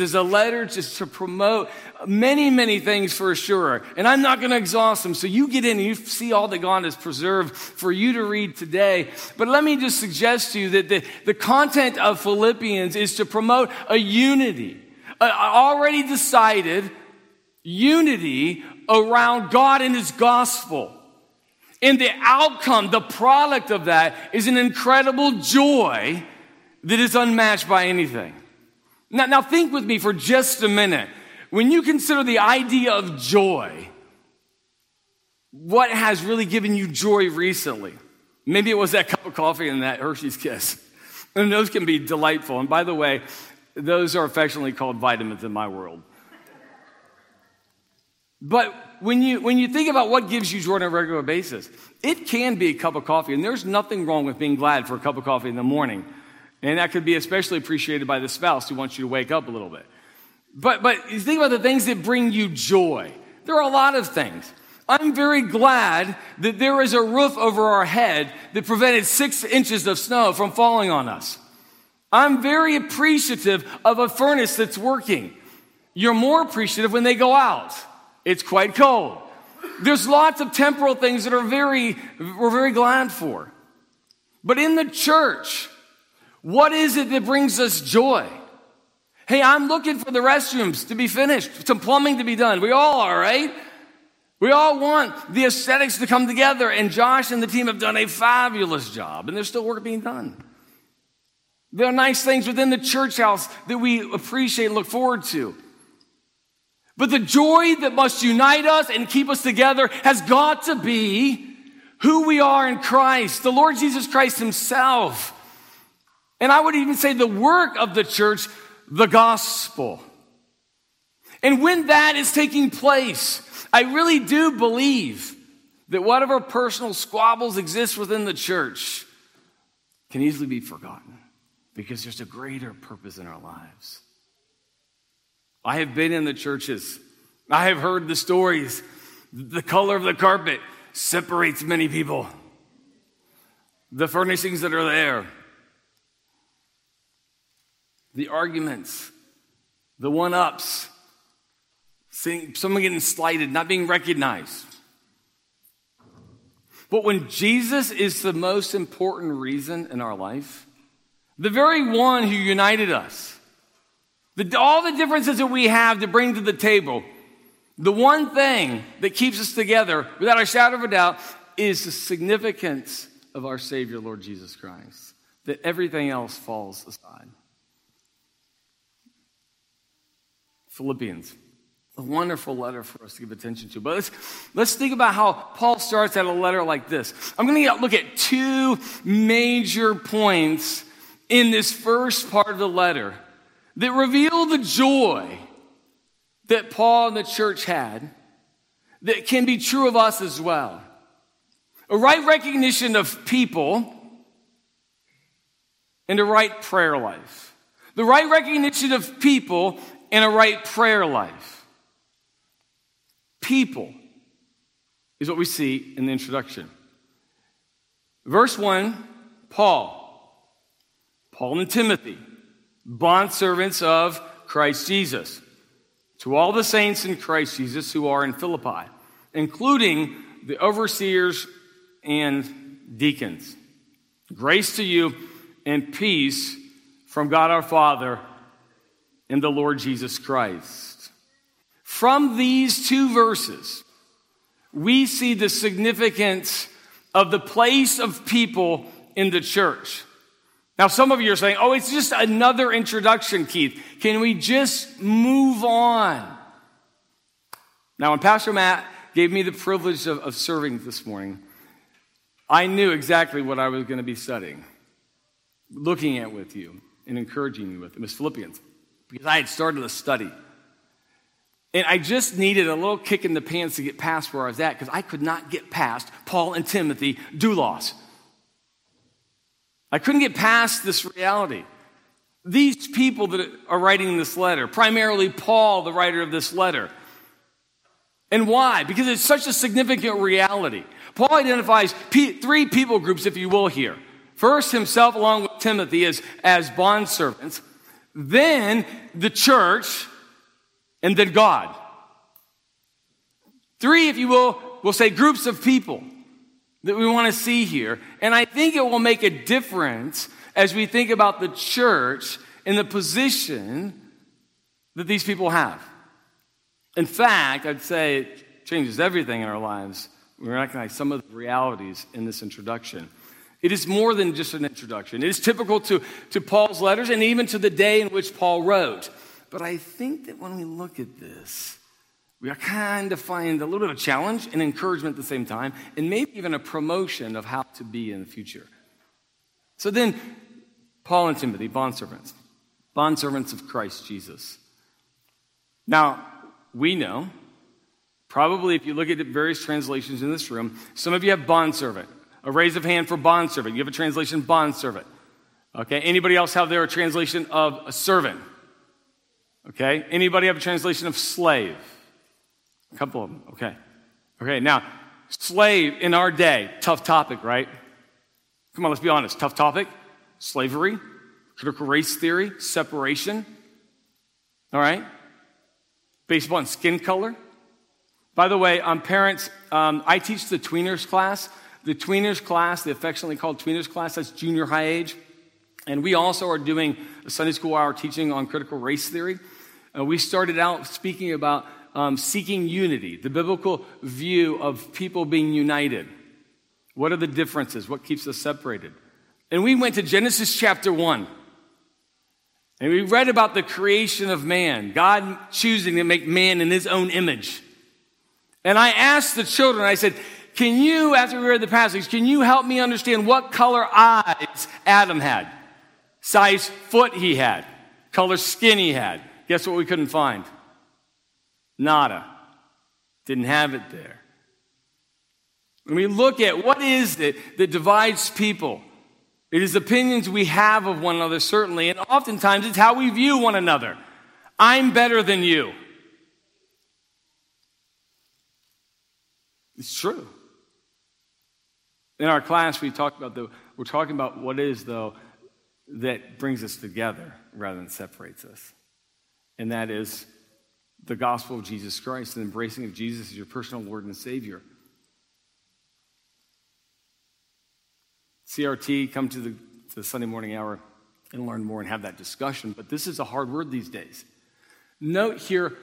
is a letter just to promote many, many things for sure. And I'm not going to exhaust them. So you get in and you see all that God has preserved for you to read today. But let me just suggest to you that the, the content of Philippians is to promote a unity, a, already decided unity around God and His gospel. And the outcome, the product of that is an incredible joy that is unmatched by anything. Now, now think with me for just a minute. When you consider the idea of joy, what has really given you joy recently? Maybe it was that cup of coffee and that Hershey's kiss. And those can be delightful. And by the way, those are affectionately called vitamins in my world. But when you, when you think about what gives you joy on a regular basis, it can be a cup of coffee. And there's nothing wrong with being glad for a cup of coffee in the morning. And that could be especially appreciated by the spouse who wants you to wake up a little bit. But, but you think about the things that bring you joy. There are a lot of things. I'm very glad that there is a roof over our head that prevented six inches of snow from falling on us. I'm very appreciative of a furnace that's working. You're more appreciative when they go out. It's quite cold. There's lots of temporal things that are very, we're very glad for. But in the church, what is it that brings us joy? Hey, I'm looking for the restrooms to be finished, some plumbing to be done. We all are, right? We all want the aesthetics to come together, and Josh and the team have done a fabulous job, and there's still work being done. There are nice things within the church house that we appreciate and look forward to. But the joy that must unite us and keep us together has got to be who we are in Christ, the Lord Jesus Christ Himself. And I would even say the work of the church, the gospel. And when that is taking place, I really do believe that whatever personal squabbles exist within the church can easily be forgotten because there's a greater purpose in our lives. I have been in the churches. I have heard the stories. The color of the carpet separates many people. The furnishings that are there the arguments, the one ups, someone getting slighted, not being recognized. But when Jesus is the most important reason in our life, the very one who united us, the, all the differences that we have to bring to the table, the one thing that keeps us together, without a shadow of a doubt, is the significance of our Savior, Lord Jesus Christ. That everything else falls aside. Philippians. A wonderful letter for us to give attention to. But let's, let's think about how Paul starts out a letter like this. I'm going to look at two major points in this first part of the letter that reveal the joy that Paul and the church had that can be true of us as well. A right recognition of people and a right prayer life. The right recognition of people and a right prayer life. People is what we see in the introduction. Verse 1 Paul. Paul and Timothy, bondservants of Christ Jesus. To all the saints in Christ Jesus who are in Philippi, including the overseers and deacons. Grace to you and peace from God our Father in the Lord Jesus Christ. From these two verses, we see the significance of the place of people in the church. Now, some of you are saying, oh, it's just another introduction, Keith. Can we just move on? Now, when Pastor Matt gave me the privilege of, of serving this morning, I knew exactly what I was going to be studying, looking at with you, and encouraging you with. It was Philippians because I had started a study. And I just needed a little kick in the pants to get past where I was at because I could not get past Paul and Timothy doulos. I couldn't get past this reality. These people that are writing this letter, primarily Paul, the writer of this letter. And why? Because it's such a significant reality. Paul identifies three people groups, if you will, here. First, himself, along with Timothy, as, as bondservants. Then the church, and then God. Three, if you will, we'll say groups of people that we want to see here. And I think it will make a difference as we think about the church and the position that these people have. In fact, I'd say it changes everything in our lives. We recognize some of the realities in this introduction. It is more than just an introduction. It is typical to, to Paul's letters and even to the day in which Paul wrote. But I think that when we look at this, we are kind of find a little bit of challenge and encouragement at the same time, and maybe even a promotion of how to be in the future. So then, Paul and Timothy, bondservants, bondservants of Christ Jesus. Now, we know, probably if you look at various translations in this room, some of you have bondservant. A raise of hand for bondservant. You have a translation bondservant. Okay. Anybody else have their translation of a servant? Okay. Anybody have a translation of slave? A couple of them. Okay. Okay. Now, slave in our day, tough topic, right? Come on, let's be honest. Tough topic. Slavery, critical race theory, separation. All right. Based upon skin color. By the way, um, parents, um, I teach the tweeners class. The tweeners class, the affectionately called tweeners class, that's junior high age. And we also are doing a Sunday school hour teaching on critical race theory. Uh, we started out speaking about um, seeking unity, the biblical view of people being united. What are the differences? What keeps us separated? And we went to Genesis chapter 1. And we read about the creation of man, God choosing to make man in his own image. And I asked the children, I said, can you, after we read the passage, can you help me understand what color eyes Adam had? Size foot he had, color skin he had. Guess what we couldn't find? Nada. Didn't have it there. When we look at what is it that divides people, it is opinions we have of one another, certainly, and oftentimes it's how we view one another. I'm better than you. It's true. In our class, we talked about the, we're talking about what is, though, that brings us together rather than separates us. And that is the gospel of Jesus Christ and embracing of Jesus as your personal Lord and Savior. CRT, come to the, to the Sunday morning hour and learn more and have that discussion. But this is a hard word these days. Note here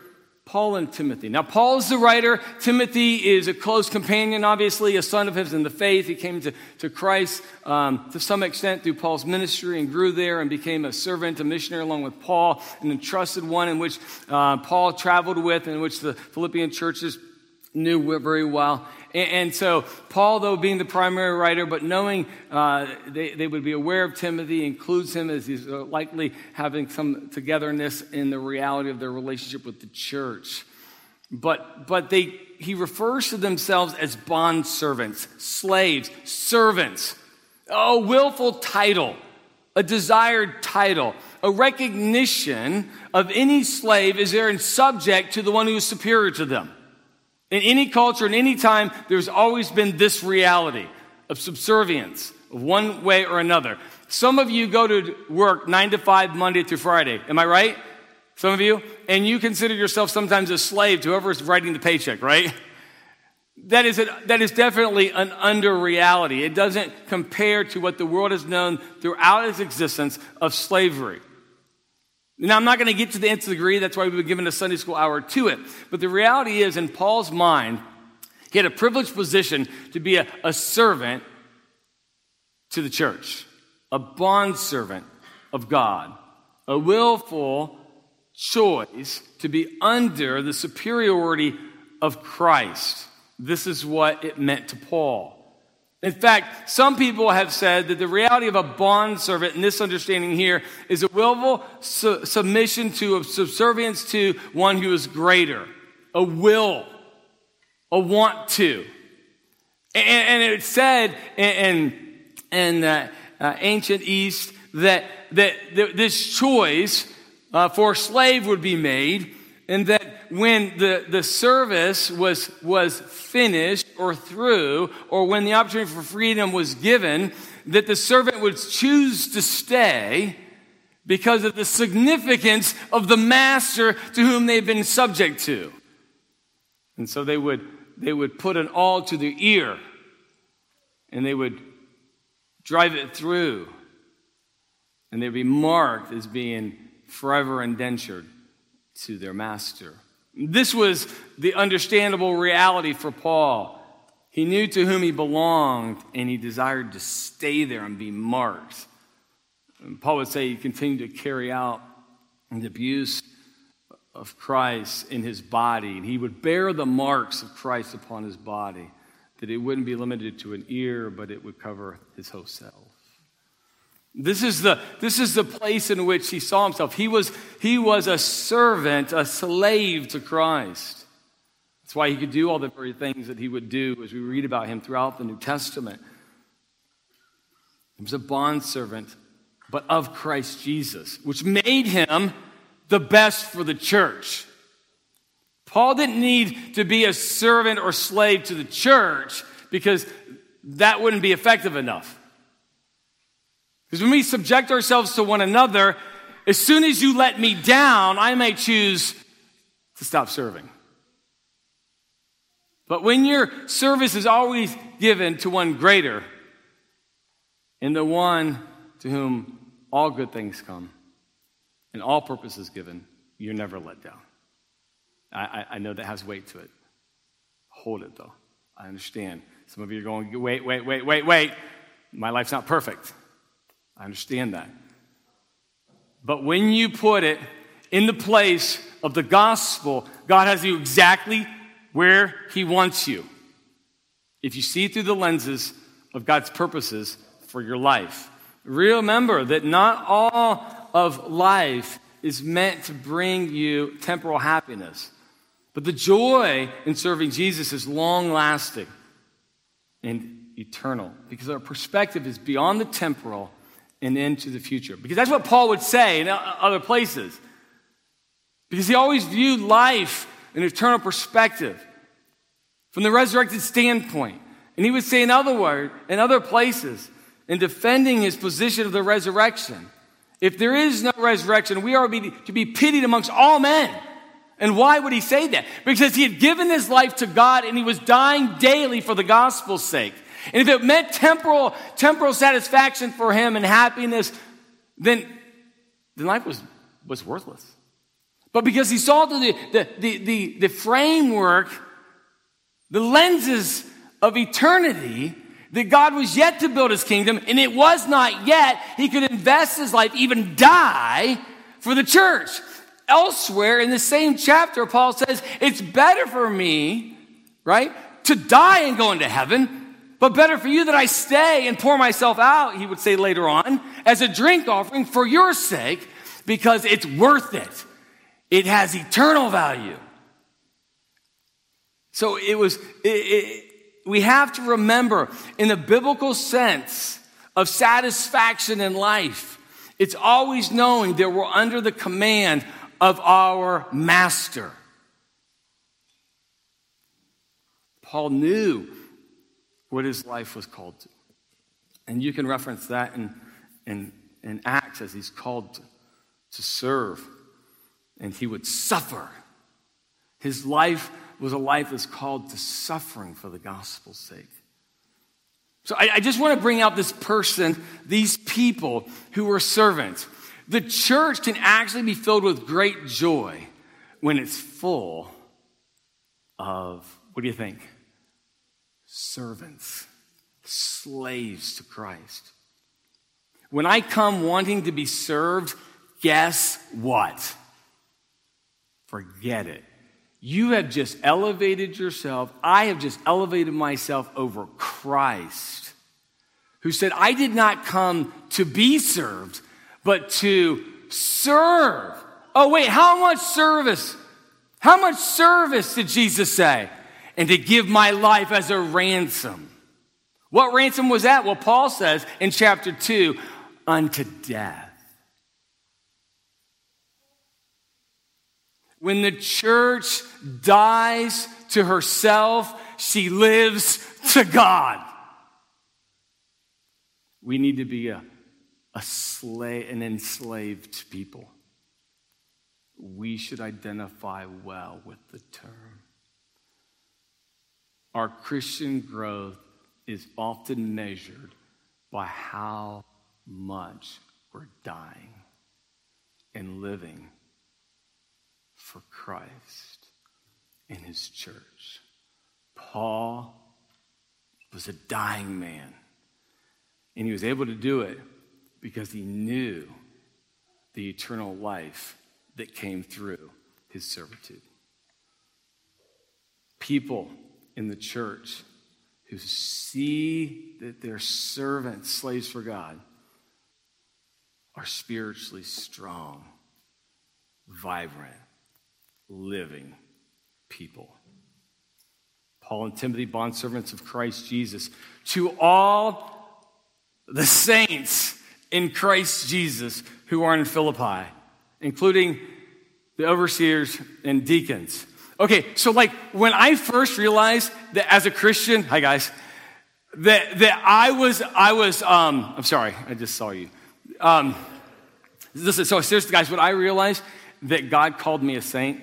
Paul and Timothy. Now, Paul is the writer. Timothy is a close companion, obviously, a son of his in the faith. He came to, to Christ um, to some extent through Paul's ministry and grew there and became a servant, a missionary along with Paul, an entrusted one in which uh, Paul traveled with, and in which the Philippian churches knew very well. And, so, Paul, though being the primary writer, but knowing uh, they, they would be aware of Timothy, includes him as he's uh, likely having some togetherness in the reality of their relationship with the church. But, but they, he refers to themselves as bond servants, slaves, servants. A willful title, a desired title, a recognition of any slave as they're subject to the one who is superior to them. In any culture, in any time, there's always been this reality of subservience, of one way or another. Some of you go to work nine to five, Monday through Friday. Am I right? Some of you? And you consider yourself sometimes a slave to whoever's writing the paycheck, right? That is, a, that is definitely an under reality. It doesn't compare to what the world has known throughout its existence of slavery. Now, I'm not going to get to the nth degree. That's why we've been given a Sunday school hour to it. But the reality is, in Paul's mind, he had a privileged position to be a, a servant to the church, a bond servant of God, a willful choice to be under the superiority of Christ. This is what it meant to Paul. In fact, some people have said that the reality of a bondservant in this understanding here is a willful su- submission to, a subservience to one who is greater, a will, a want to. And, and it's said in, in uh, uh, ancient East that, that, that this choice uh, for a slave would be made and that when the, the service was, was finished or through, or when the opportunity for freedom was given, that the servant would choose to stay because of the significance of the master to whom they've been subject to. And so they would, they would put an awl to their ear and they would drive it through and they'd be marked as being forever indentured to their master. This was the understandable reality for Paul. He knew to whom he belonged, and he desired to stay there and be marked. And Paul would say he continued to carry out the abuse of Christ in his body, and he would bear the marks of Christ upon his body, that it wouldn't be limited to an ear, but it would cover his whole self. This is the, this is the place in which he saw himself. He was, he was a servant, a slave to Christ. That's why he could do all the very things that he would do as we read about him throughout the New Testament. He was a bondservant, but of Christ Jesus, which made him the best for the church. Paul didn't need to be a servant or slave to the church because that wouldn't be effective enough. Because when we subject ourselves to one another, as soon as you let me down, I may choose to stop serving. But when your service is always given to one greater, and the one to whom all good things come, and all purposes given, you're never let down. I, I, I know that has weight to it. Hold it though. I understand. Some of you are going, wait, wait, wait, wait, wait. My life's not perfect. I understand that. But when you put it in the place of the gospel, God has you exactly where He wants you. If you see through the lenses of God's purposes for your life, remember that not all of life is meant to bring you temporal happiness. But the joy in serving Jesus is long lasting and eternal because our perspective is beyond the temporal and into the future. Because that's what Paul would say in other places. Because he always viewed life in eternal perspective from the resurrected standpoint. And he would say in other words, in other places, in defending his position of the resurrection, if there is no resurrection, we are to be pitied amongst all men. And why would he say that? Because he had given his life to God and he was dying daily for the gospel's sake. And if it meant temporal, temporal satisfaction for him and happiness, then, then life was, was worthless. But because he saw the, the, the, the, the framework, the lenses of eternity, that God was yet to build his kingdom, and it was not yet, he could invest his life, even die for the church. Elsewhere in the same chapter, Paul says, It's better for me, right, to die and go into heaven but better for you that I stay and pour myself out, he would say later on, as a drink offering for your sake, because it's worth it. It has eternal value. So it was, it, it, we have to remember in the biblical sense of satisfaction in life, it's always knowing that we're under the command of our master. Paul knew what his life was called to. And you can reference that in, in, in Acts as he's called to, to serve. And he would suffer. His life was a life that's called to suffering for the gospel's sake. So I, I just want to bring out this person, these people who were servants. The church can actually be filled with great joy when it's full of, what do you think? Servants, slaves to Christ. When I come wanting to be served, guess what? Forget it. You have just elevated yourself. I have just elevated myself over Christ, who said, I did not come to be served, but to serve. Oh, wait, how much service? How much service did Jesus say? And to give my life as a ransom. What ransom was that? Well, Paul says in chapter 2 unto death. When the church dies to herself, she lives to God. We need to be a, a slave, an enslaved people. We should identify well with the term. Our Christian growth is often measured by how much we're dying and living for Christ and his church. Paul was a dying man, and he was able to do it because he knew the eternal life that came through his servitude. People in the church who see that they're servants, slaves for God, are spiritually strong, vibrant, living people. Paul and Timothy, bondservants of Christ Jesus, to all the saints in Christ Jesus who are in Philippi, including the overseers and deacons. Okay, so like when I first realized that as a Christian, hi guys, that that I was I was um I'm sorry, I just saw you. Um listen, so seriously guys, when I realized that God called me a saint,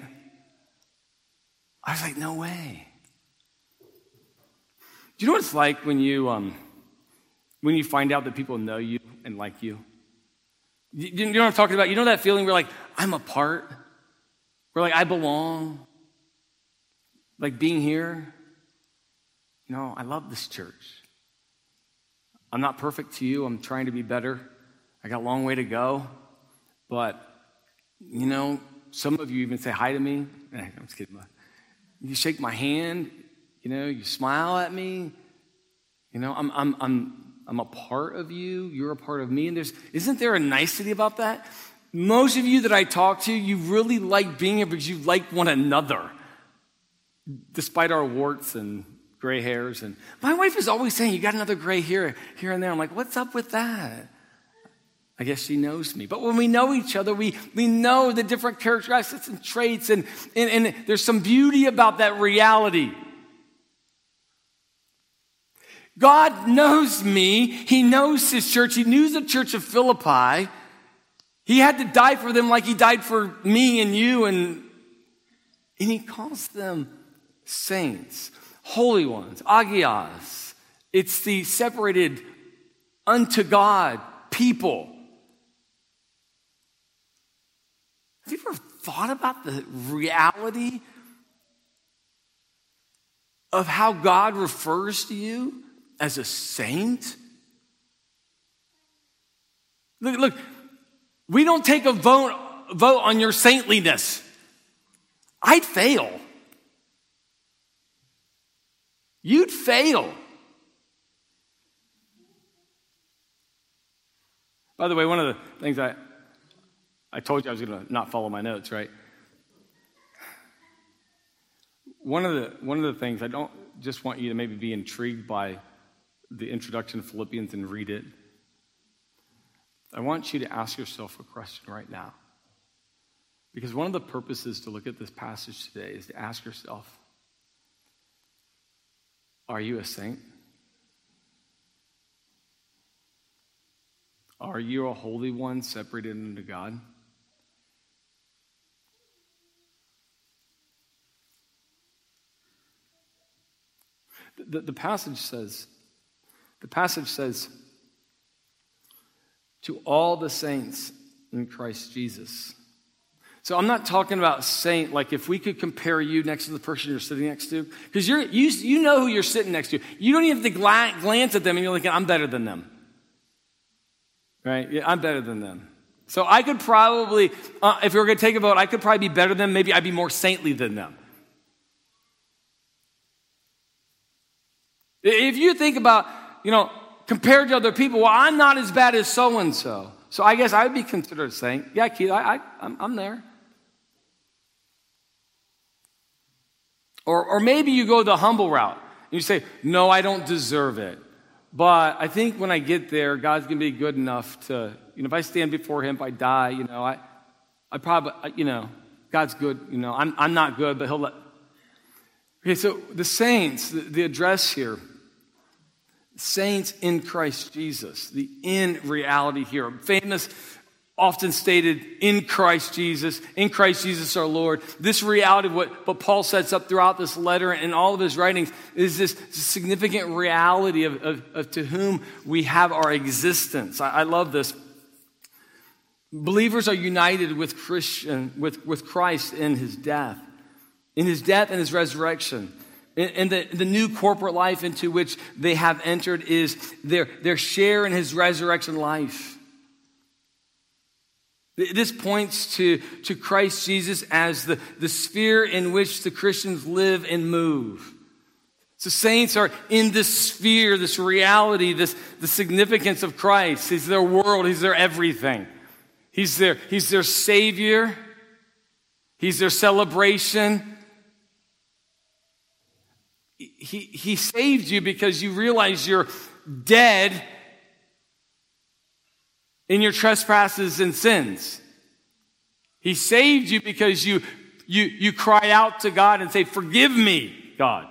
I was like, no way. Do you know what it's like when you um when you find out that people know you and like you? You know what I'm talking about? You know that feeling where like I'm a part, where like I belong, like being here, you know, I love this church. I'm not perfect to you. I'm trying to be better. I got a long way to go. But, you know, some of you even say hi to me. I'm just kidding. You shake my hand. You know, you smile at me. You know, I'm, I'm, I'm, I'm a part of you. You're a part of me. And there's, isn't there a nicety about that? Most of you that I talk to, you really like being here because you like one another despite our warts and gray hairs. And my wife is always saying, You got another gray hair here and there. I'm like, What's up with that? I guess she knows me. But when we know each other, we, we know the different characteristics and traits, and, and, and there's some beauty about that reality. God knows me. He knows his church. He knew the church of Philippi. He had to die for them like he died for me and you, and, and he calls them saints, holy ones, agios. It's the separated unto God people. Have you ever thought about the reality of how God refers to you as a saint? Look, look, we don't take a vote, vote on your saintliness. I'd fail. You'd fail. By the way, one of the things I, I told you I was going to not follow my notes, right? One of, the, one of the things, I don't just want you to maybe be intrigued by the introduction of Philippians and read it. I want you to ask yourself a question right now. Because one of the purposes to look at this passage today is to ask yourself are you a saint? Are you a holy one separated unto God? The, the, passage says, the passage says, to all the saints in Christ Jesus. So I'm not talking about saint, like if we could compare you next to the person you're sitting next to, because you you, know who you're sitting next to. You don't even have to gla- glance at them and you're like, I'm better than them. Right? Yeah, I'm better than them. So I could probably, uh, if we were going to take a vote, I could probably be better than them. Maybe I'd be more saintly than them. If you think about, you know, compared to other people, well, I'm not as bad as so and so. So I guess I would be considered a saint. Yeah, Keith, I, I, I'm, I'm there. Or, or maybe you go the humble route and you say, No, I don't deserve it. But I think when I get there, God's going to be good enough to, you know, if I stand before Him, if I die, you know, I, I probably, you know, God's good, you know, I'm, I'm not good, but He'll let. Okay, so the saints, the, the address here, Saints in Christ Jesus, the in reality here. Famous, often stated, in Christ Jesus, in Christ Jesus our Lord. This reality, what, what Paul sets up throughout this letter and all of his writings, is this significant reality of, of, of to whom we have our existence. I, I love this. Believers are united with Christian, with, with Christ in his death, in his death and his resurrection. And the, the new corporate life into which they have entered is their, their share in his resurrection life. This points to, to Christ Jesus as the, the sphere in which the Christians live and move. So saints are in this sphere, this reality, this the significance of Christ. He's their world, he's their everything. He's their, he's their savior, he's their celebration, he, he saved you because you realize you're dead in your trespasses and sins. He saved you because you, you, you cry out to God and say, Forgive me, God.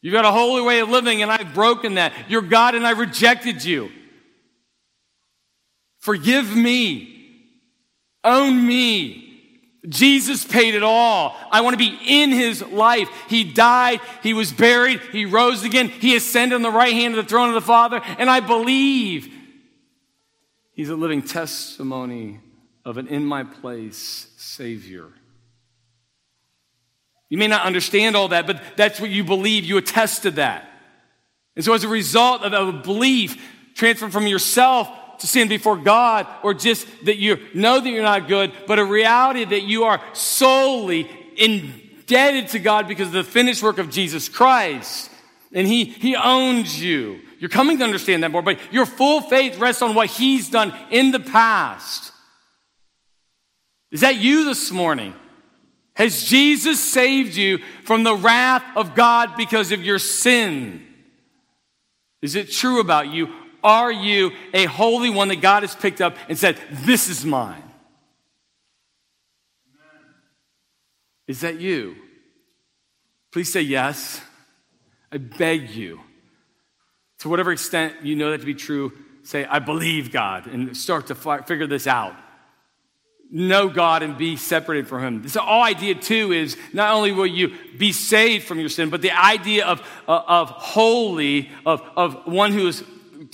You've got a holy way of living, and I've broken that. You're God, and I rejected you. Forgive me. Own me. Jesus paid it all. I want to be in his life. He died, he was buried, he rose again, he ascended on the right hand of the throne of the Father, and I believe he's a living testimony of an in my place Savior. You may not understand all that, but that's what you believe. You attest to that. And so, as a result of a belief transferred from yourself to sin before God or just that you know that you're not good, but a reality that you are solely indebted to God because of the finished work of Jesus Christ. And He, He owns you. You're coming to understand that more, but your full faith rests on what He's done in the past. Is that you this morning? Has Jesus saved you from the wrath of God because of your sin? Is it true about you? Are you a holy one that God has picked up and said, This is mine? Is that you? Please say yes. I beg you. To whatever extent you know that to be true, say, I believe God, and start to fi- figure this out. Know God and be separated from Him. So, all idea too is not only will you be saved from your sin, but the idea of, uh, of holy, of, of one who is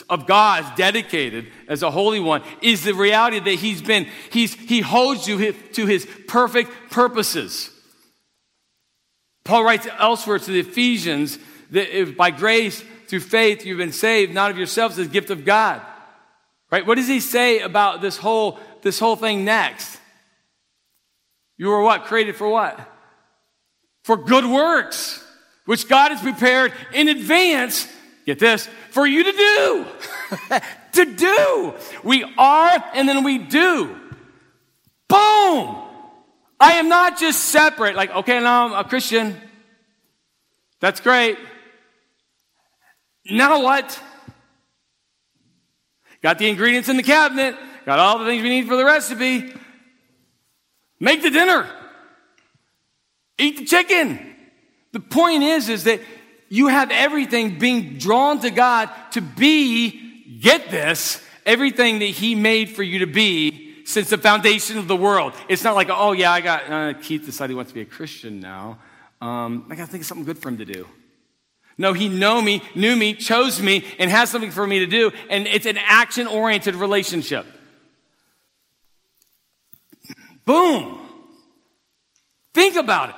of God, dedicated as a holy one, is the reality that He's been, He's, He holds you to His perfect purposes. Paul writes elsewhere to the Ephesians that if by grace through faith you've been saved, not of yourselves, as gift of God. Right? What does he say about this whole, this whole thing next? You were what? Created for what? For good works, which God has prepared in advance get this, for you to do. to do. We are and then we do. Boom! I am not just separate, like, okay, now I'm a Christian. That's great. Now what? Got the ingredients in the cabinet, got all the things we need for the recipe. Make the dinner. Eat the chicken. The point is, is that you have everything being drawn to God to be, get this, everything that He made for you to be since the foundation of the world. It's not like, oh, yeah, I got, uh, Keith decided he wants to be a Christian now. Um, I got to think of something good for him to do. No, he know me, knew me, chose me, and has something for me to do, and it's an action oriented relationship. Boom. Think about it.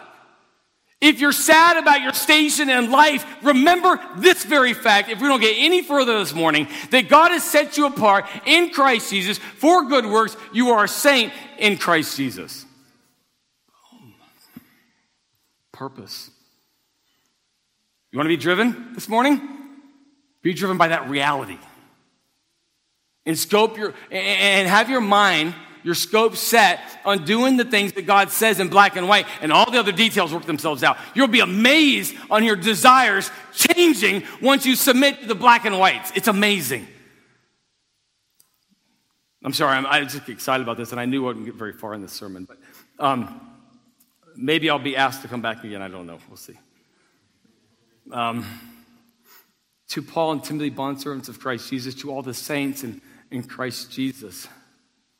If you're sad about your station in life, remember this very fact, if we don't get any further this morning, that God has set you apart in Christ Jesus for good works. You are a saint in Christ Jesus. Purpose. You want to be driven this morning? Be driven by that reality. And scope your, and have your mind your scope set on doing the things that God says in black and white, and all the other details work themselves out. You'll be amazed on your desires changing once you submit to the black and whites. It's amazing. I'm sorry, I'm, I'm just excited about this, and I knew I wouldn't get very far in this sermon, but um, maybe I'll be asked to come back again. I don't know. We'll see. Um, to Paul and Timothy, bondservants of Christ Jesus, to all the saints in, in Christ Jesus.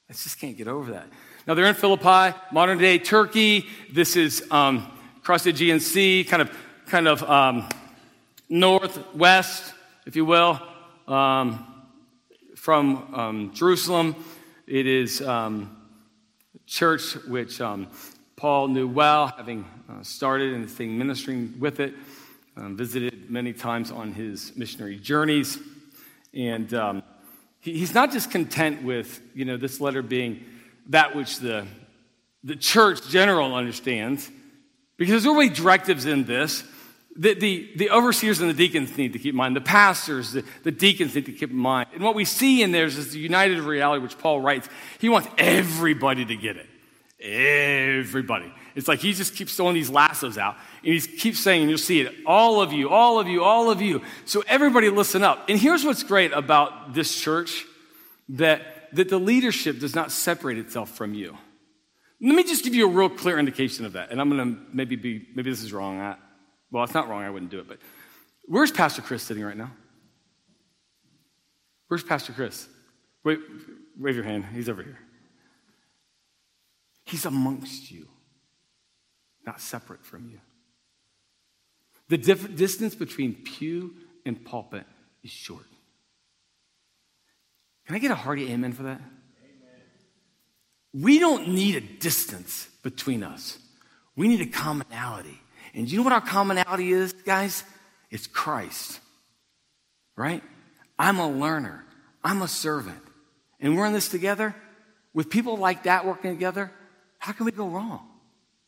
I just can't get over that. Now, they're in Philippi, modern day Turkey. This is um, across the Aegean Sea, kind of, kind of um, northwest, if you will, um, from um, Jerusalem. It is um, church which um, Paul knew well, having uh, started and thing ministering with it, um, visited many times on his missionary journeys. And um, he, he's not just content with, you know, this letter being that which the, the church general understands, because there are really directives in this that the, the overseers and the deacons need to keep in mind, the pastors, the, the deacons need to keep in mind. And what we see in there is the united reality, which Paul writes. He wants everybody to get it. Everybody. It's like he just keeps throwing these lassos out and he keeps saying, you'll see it, all of you, all of you, all of you. So everybody listen up. And here's what's great about this church that, that the leadership does not separate itself from you. Let me just give you a real clear indication of that. And I'm going to maybe be, maybe this is wrong. I, well, it's not wrong. I wouldn't do it. But where's Pastor Chris sitting right now? Where's Pastor Chris? Wait, wave your hand. He's over here. He's amongst you, not separate from you. The diff- distance between pew and pulpit is short. Can I get a hearty amen for that? Amen. We don't need a distance between us. We need a commonality. And you know what our commonality is, guys? It's Christ. Right? I'm a learner. I'm a servant. And we're in this together. With people like that working together, how can we go wrong?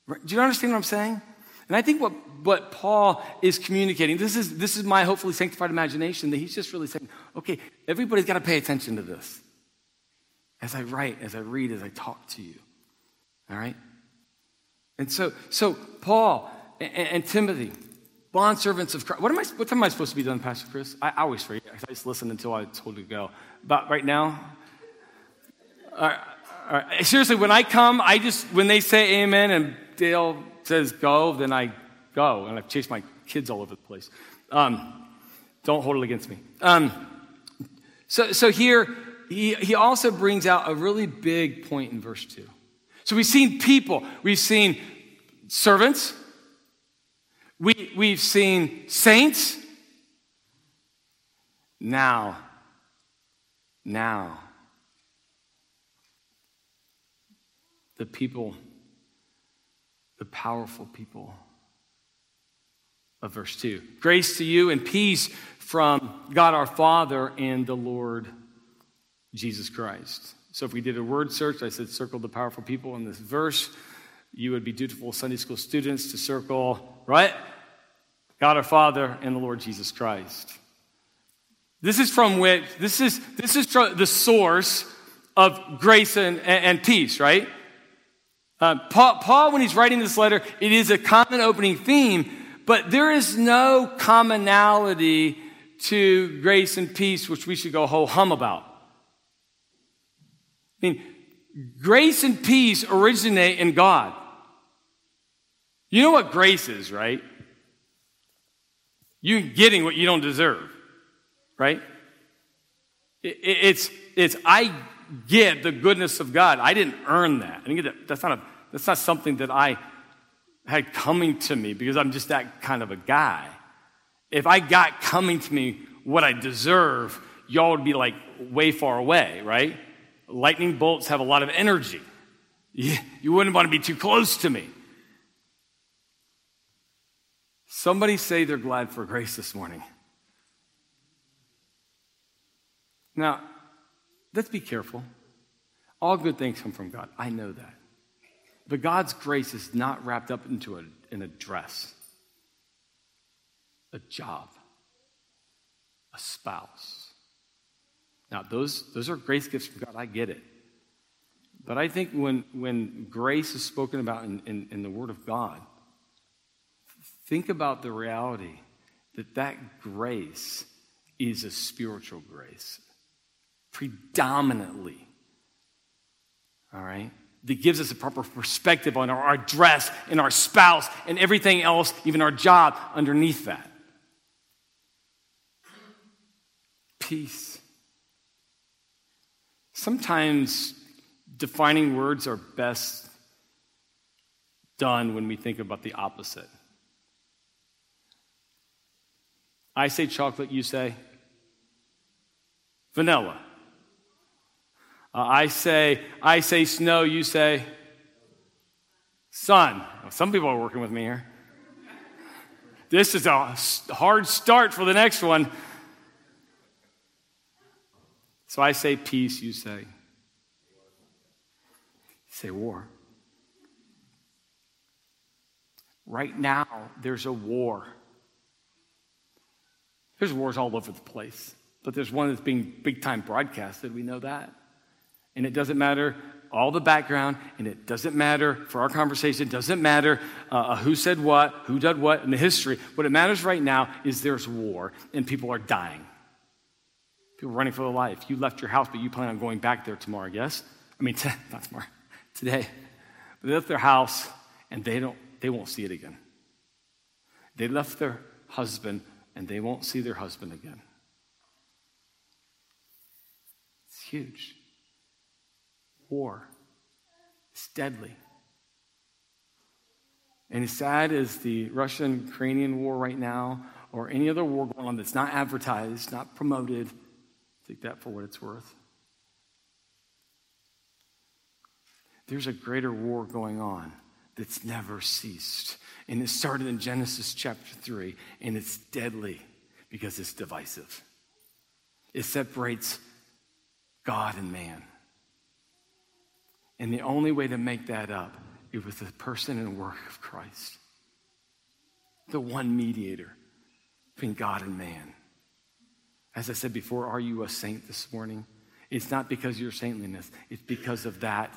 Do you understand what I'm saying? And I think what, what Paul is communicating, this is, this is my hopefully sanctified imagination, that he's just really saying, okay, everybody's got to pay attention to this. As I write, as I read, as I talk to you. All right? And so, so Paul and, and Timothy, bond servants of Christ. What, am I, what time am I supposed to be done, Pastor Chris? I, I always forget. I just listen until I told to go. But right now? All right. Seriously, when I come, I just, when they say amen and Dale says go, then I go. And I've chased my kids all over the place. Um, don't hold it against me. Um, so, so here, he, he also brings out a really big point in verse 2. So we've seen people, we've seen servants, we, we've seen saints. Now, now, the people, the powerful people of verse 2. Grace to you and peace from God our Father and the Lord Jesus Christ. So if we did a word search, I said circle the powerful people in this verse. You would be dutiful Sunday school students to circle, right? God our Father and the Lord Jesus Christ. This is from which, this is, this is the source of grace and, and peace, right? Uh, Paul, Paul, when he's writing this letter, it is a common opening theme, but there is no commonality to grace and peace which we should go ho hum about. I mean, grace and peace originate in God. You know what grace is, right? You getting what you don't deserve, right? It's, it's I get the goodness of God. I didn't earn that. I didn't get that. That's not, a, that's not something that I had coming to me because I'm just that kind of a guy. If I got coming to me what I deserve, y'all would be like way far away, right? Lightning bolts have a lot of energy. You, wouldn't want to be too close to me. Somebody say they're glad for grace this morning. Now, let's be careful. All good things come from God. I know that. But God's grace is not wrapped up into a, in a dress, a job, a spouse. Now, those, those are grace gifts from God. I get it. But I think when, when grace is spoken about in, in, in the Word of God, think about the reality that that grace is a spiritual grace, predominantly. All right? That gives us a proper perspective on our, our dress and our spouse and everything else, even our job underneath that. peace. Sometimes defining words are best done when we think about the opposite. I say chocolate, you say vanilla. Uh, I say I say snow, you say sun. Some people are working with me here. This is a hard start for the next one. So I say peace, you say. You say war. Right now, there's a war. There's wars all over the place, but there's one that's being big time broadcasted. We know that. And it doesn't matter all the background, and it doesn't matter for our conversation, it doesn't matter uh, uh, who said what, who did what in the history. What it matters right now is there's war, and people are dying. People running for their life. You left your house, but you plan on going back there tomorrow, yes? I mean, t- not tomorrow, today. They left their house, and they, don't, they won't see it again. They left their husband, and they won't see their husband again. It's huge war. It's deadly. And as sad as the Russian Ukrainian war right now, or any other war going on that's not advertised, not promoted, take that for what it's worth. There's a greater war going on that's never ceased. And it started in Genesis chapter 3, and it's deadly because it's divisive. It separates God and man. And the only way to make that up is with the person and work of Christ, the one mediator between God and man. As I said before, are you a saint this morning? It's not because of your saintliness, it's because of that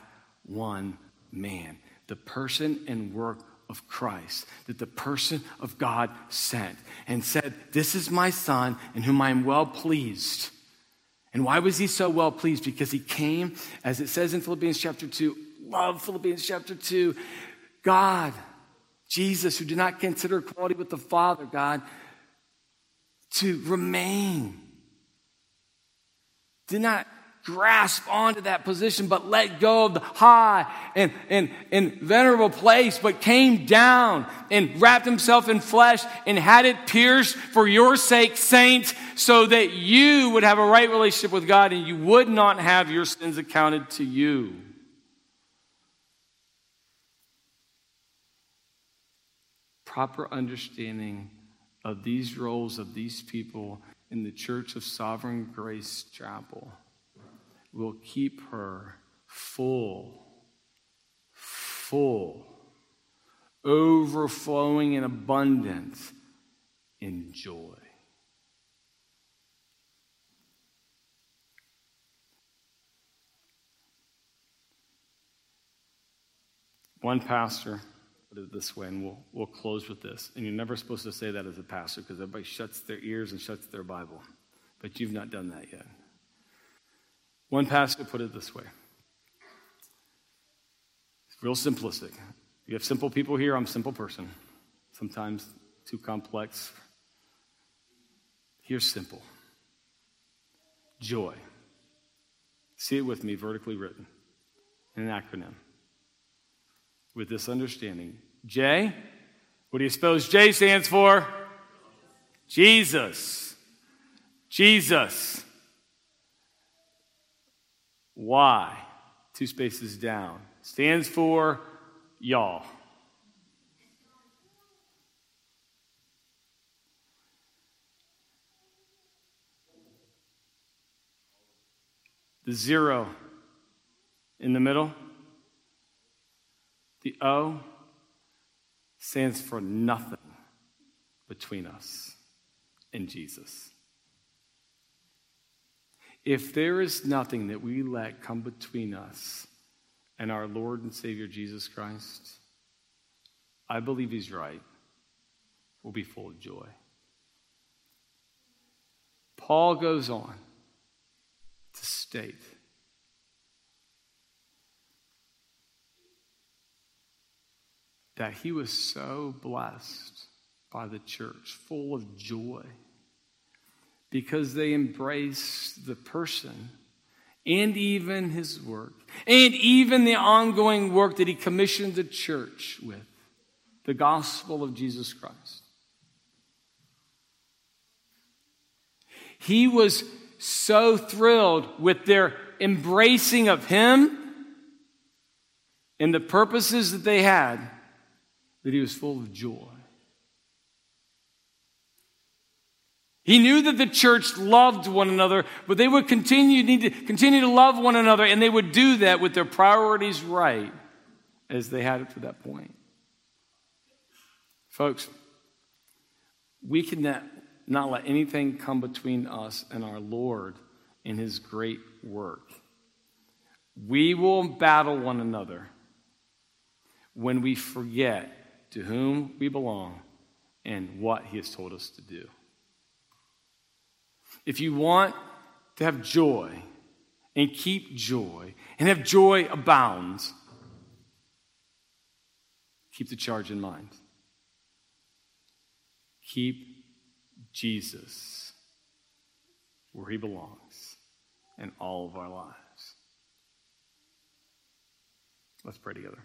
one man, the person and work of Christ, that the person of God sent and said, This is my son in whom I am well pleased. And why was he so well pleased? Because he came, as it says in Philippians chapter 2, love Philippians chapter 2, God, Jesus, who did not consider equality with the Father, God, to remain. Did not grasp onto that position, but let go of the high and, and, and venerable place, but came down and wrapped himself in flesh and had it pierced for your sake, saints, so that you would have a right relationship with God and you would not have your sins accounted to you. Proper understanding of these roles of these people in the Church of Sovereign Grace Chapel will keep her full, full, overflowing in abundance in joy. One pastor put it this way, and we'll, we'll close with this. And you're never supposed to say that as a pastor because everybody shuts their ears and shuts their Bible. But you've not done that yet. One pastor put it this way it's real simplistic. You have simple people here, I'm a simple person. Sometimes too complex. Here's simple joy. See it with me, vertically written, in an acronym. With this understanding J, what do you suppose J stands for? Jesus. Jesus. Y, two spaces down, stands for y'all. The zero in the middle, the O stands for nothing between us and Jesus. If there is nothing that we let come between us and our Lord and Savior Jesus Christ, I believe he's right. We'll be full of joy. Paul goes on to state that he was so blessed by the church, full of joy because they embrace the person and even his work and even the ongoing work that he commissioned the church with the gospel of Jesus Christ. He was so thrilled with their embracing of him and the purposes that they had that he was full of joy. He knew that the church loved one another, but they would continue need to continue to love one another, and they would do that with their priorities right as they had it to that point. Folks, we can not, not let anything come between us and our Lord in his great work. We will battle one another when we forget to whom we belong and what he has told us to do. If you want to have joy and keep joy and have joy abounds, keep the charge in mind. Keep Jesus where he belongs in all of our lives. Let's pray together.